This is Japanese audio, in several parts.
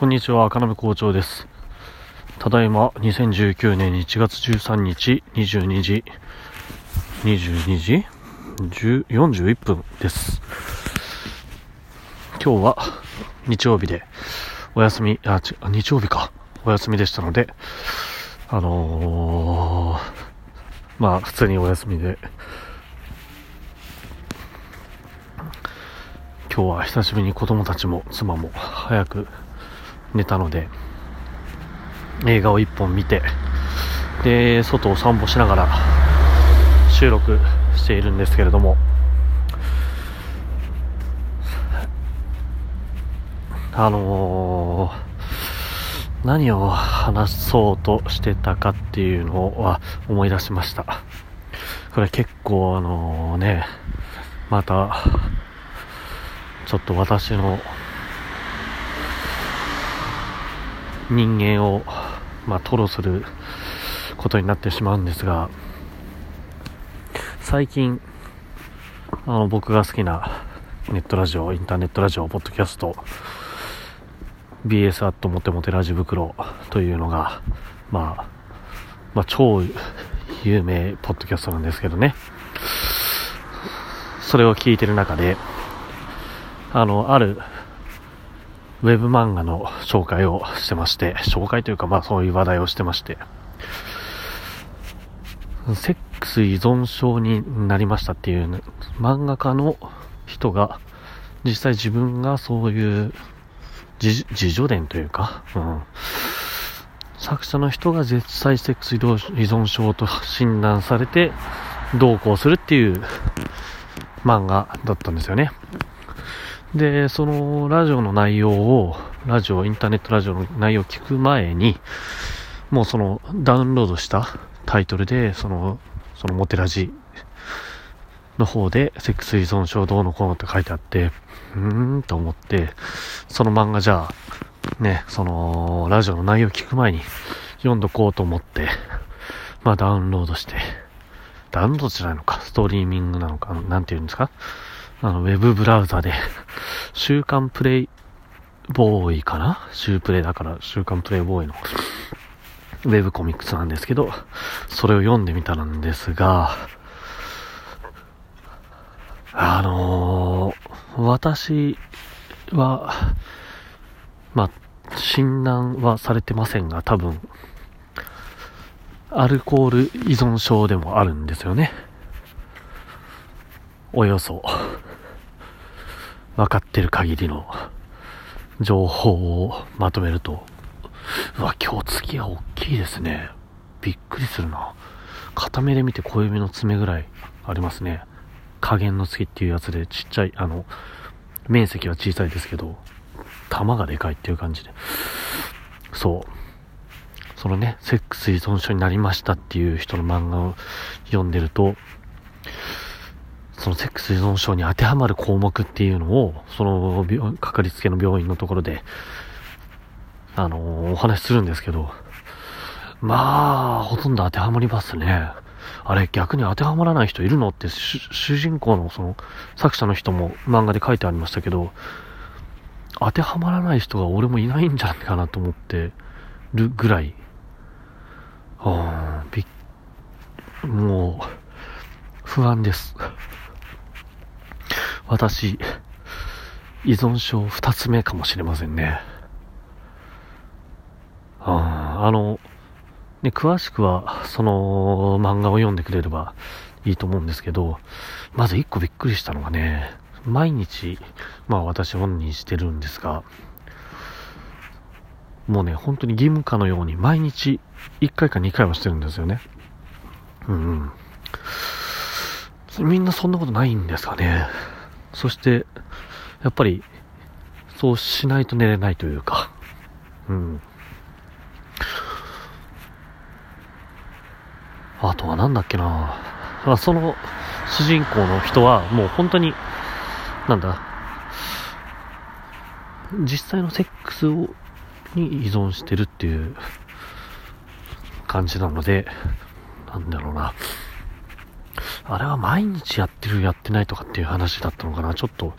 こんにちは、赤鍋校長です。ただいま、2019年1月13日、22時、22時41分です。今日は、日曜日で、お休み、あ、ち日曜日か。お休みでしたので、あのー、まあ、普通にお休みで、今日は久しぶりに子供たちも妻も早く寝たので映画を一本見てで外を散歩しながら収録しているんですけれどもあのー、何を話そうとしてたかっていうのは思い出しました。これ結構あのねまたちょっと私の人間を、まあ、吐露することになってしまうんですが、最近、あの、僕が好きなネットラジオ、インターネットラジオ、ポッドキャスト、BS アットモテモテラジ袋というのが、まあ、まあ、超有名ポッドキャストなんですけどね。それを聞いてる中で、あの、ある、ウェブ漫画の紹介をしてまして、紹介というか、まあそういう話題をしてまして、セックス依存症になりましたっていう、ね、漫画家の人が、実際自分がそういう自助伝というか、うん、作者の人が絶対セックス依存症と診断されて、同行するっていう漫画だったんですよね。で、そのラジオの内容を、ラジオ、インターネットラジオの内容を聞く前に、もうそのダウンロードしたタイトルで、その、そのモテラジの方で、セックス依存症どうのこうのって書いてあって、うーんと思って、その漫画じゃあ、ね、その、ラジオの内容を聞く前に読んどこうと思って、まあダウンロードして、ダウンロードじゃないのか、ストリーミングなのか、なんて言うんですかあの、ウェブブラウザで、週刊プレイボーイかな？週プレイだから、週刊プレイボーイの、ウェブコミックスなんですけど、それを読んでみたんですが、あのー、私は、まあ、診断はされてませんが、多分、アルコール依存症でもあるんですよね。およそ、分かってる限りの情報をまとめると、うわ、今日月が大きいですね。びっくりするな。片目で見て小指の爪ぐらいありますね。加減の月っていうやつでちっちゃい、あの、面積は小さいですけど、玉がでかいっていう感じで。そう。そのね、セックス依存症になりましたっていう人の漫画を読んでると、そのセックス依存症に当てはまる項目っていうのを、その、かかりつけの病院のところで、あの、お話しするんですけど、まあ、ほとんど当てはまりますね。あれ、逆に当てはまらない人いるのって、主人公のその、作者の人も漫画で書いてありましたけど、当てはまらない人が俺もいないんじゃないかなと思ってるぐらい、あびもう、不安です。私、依存症二つ目かもしれませんね。ああの、ね、詳しくは、その漫画を読んでくれればいいと思うんですけど、まず一個びっくりしたのがね、毎日、まあ私本にしてるんですが、もうね、本当に義務化のように毎日1回か2回はしてるんですよね。うんうん。みんなそんなことないんですかね。そして、やっぱり、そうしないと寝れないというか、うん。あとはなんだっけなあその主人公の人はもう本当に、なんだ、実際のセックスをに依存してるっていう感じなので、なんだろうな。あれは毎日やってるやってないとかっていう話だったのかな。ちょっと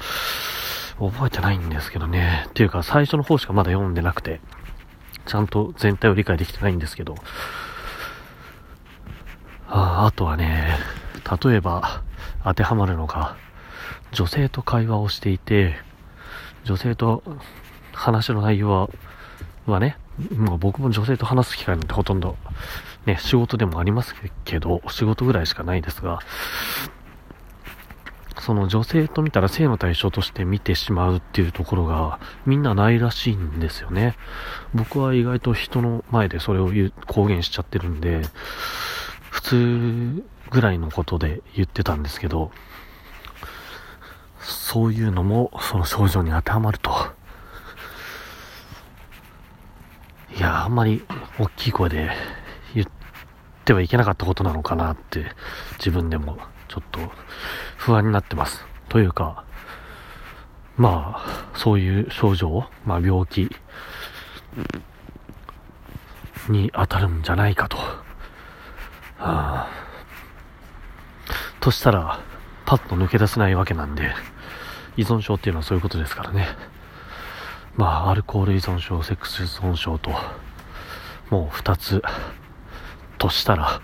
覚えてないんですけどね。っていうか、最初の方しかまだ読んでなくて、ちゃんと全体を理解できてないんですけど、ああとはね、例えば、当てはまるのが、女性と会話をしていて、女性と話の内容は、はね、まあ、僕も女性と話す機会なんてほとんど、ね、仕事でもありますけど、仕事ぐらいしかないですが、その女性と見たら性の対象として見てしまうっていうところがみんなないらしいんですよね。僕は意外と人の前でそれを言う公言しちゃってるんで、普通ぐらいのことで言ってたんですけど、そういうのもその症状に当てはまると。や、あんまり大きい声で言ってはいけなかったことなのかなって自分でもちょっと不安になってます。というか、まあ、そういう症状、まあ病気に当たるんじゃないかと。はあ、としたら、パッと抜け出せないわけなんで、依存症っていうのはそういうことですからね。まあ、アルコール依存症、セックス依存症と、もう二つとしたら、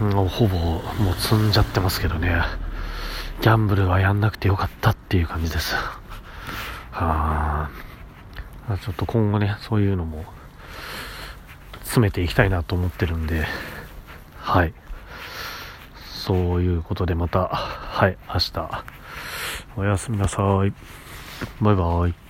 もうほぼもう積んじゃってますけどね。ギャンブルはやんなくてよかったっていう感じです。はあ、ちょっと今後ね、そういうのも詰めていきたいなと思ってるんで、はい。そういうことでまた、はい、明日、おやすみなさい。バイバイ。